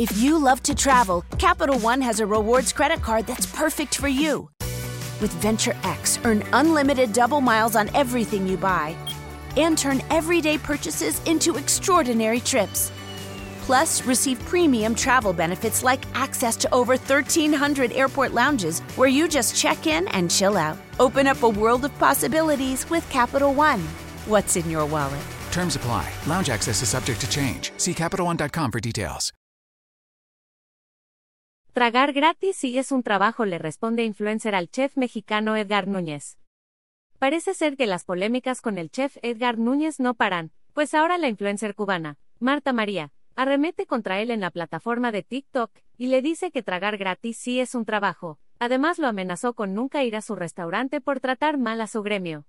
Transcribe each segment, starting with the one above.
If you love to travel, Capital One has a rewards credit card that's perfect for you. With Venture X, earn unlimited double miles on everything you buy and turn everyday purchases into extraordinary trips. Plus, receive premium travel benefits like access to over 1,300 airport lounges where you just check in and chill out. Open up a world of possibilities with Capital One. What's in your wallet? Terms apply. Lounge access is subject to change. See CapitalOne.com for details. Tragar gratis sí es un trabajo, le responde influencer al chef mexicano Edgar Núñez. Parece ser que las polémicas con el chef Edgar Núñez no paran, pues ahora la influencer cubana, Marta María, arremete contra él en la plataforma de TikTok, y le dice que tragar gratis sí es un trabajo, además lo amenazó con nunca ir a su restaurante por tratar mal a su gremio.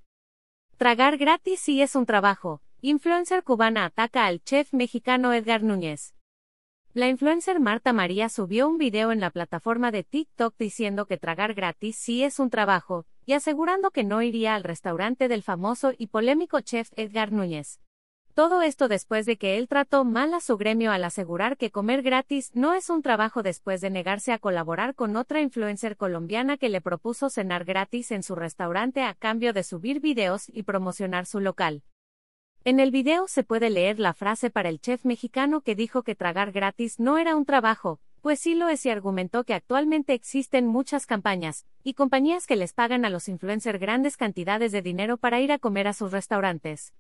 Tragar gratis sí es un trabajo, influencer cubana ataca al chef mexicano Edgar Núñez. La influencer Marta María subió un video en la plataforma de TikTok diciendo que tragar gratis sí es un trabajo, y asegurando que no iría al restaurante del famoso y polémico chef Edgar Núñez. Todo esto después de que él trató mal a su gremio al asegurar que comer gratis no es un trabajo después de negarse a colaborar con otra influencer colombiana que le propuso cenar gratis en su restaurante a cambio de subir videos y promocionar su local. En el video se puede leer la frase para el chef mexicano que dijo que tragar gratis no era un trabajo, pues sí lo es y argumentó que actualmente existen muchas campañas y compañías que les pagan a los influencers grandes cantidades de dinero para ir a comer a sus restaurantes.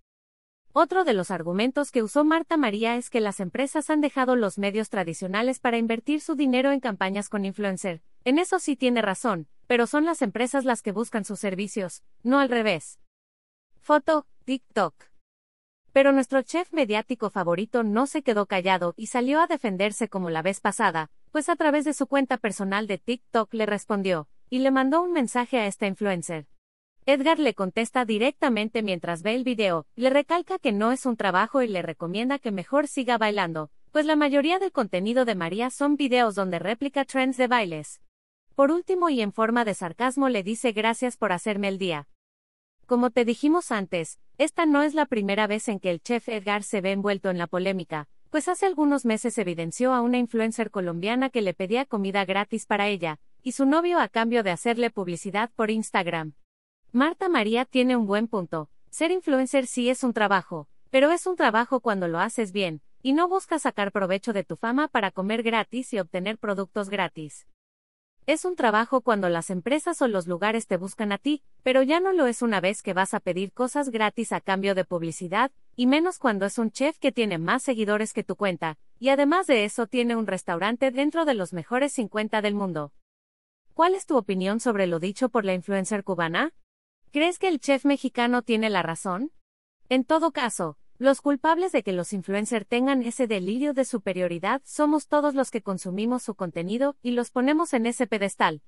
Otro de los argumentos que usó Marta María es que las empresas han dejado los medios tradicionales para invertir su dinero en campañas con influencer. En eso sí tiene razón, pero son las empresas las que buscan sus servicios, no al revés. Foto, TikTok. Pero nuestro chef mediático favorito no se quedó callado y salió a defenderse como la vez pasada, pues a través de su cuenta personal de TikTok le respondió, y le mandó un mensaje a esta influencer. Edgar le contesta directamente mientras ve el video, le recalca que no es un trabajo y le recomienda que mejor siga bailando, pues la mayoría del contenido de María son videos donde réplica trends de bailes. Por último y en forma de sarcasmo le dice gracias por hacerme el día. Como te dijimos antes, esta no es la primera vez en que el chef Edgar se ve envuelto en la polémica, pues hace algunos meses evidenció a una influencer colombiana que le pedía comida gratis para ella, y su novio a cambio de hacerle publicidad por Instagram. Marta María tiene un buen punto, ser influencer sí es un trabajo, pero es un trabajo cuando lo haces bien, y no buscas sacar provecho de tu fama para comer gratis y obtener productos gratis. Es un trabajo cuando las empresas o los lugares te buscan a ti, pero ya no lo es una vez que vas a pedir cosas gratis a cambio de publicidad, y menos cuando es un chef que tiene más seguidores que tu cuenta, y además de eso tiene un restaurante dentro de los mejores 50 del mundo. ¿Cuál es tu opinión sobre lo dicho por la influencer cubana? ¿Crees que el chef mexicano tiene la razón? En todo caso, los culpables de que los influencers tengan ese delirio de superioridad somos todos los que consumimos su contenido y los ponemos en ese pedestal.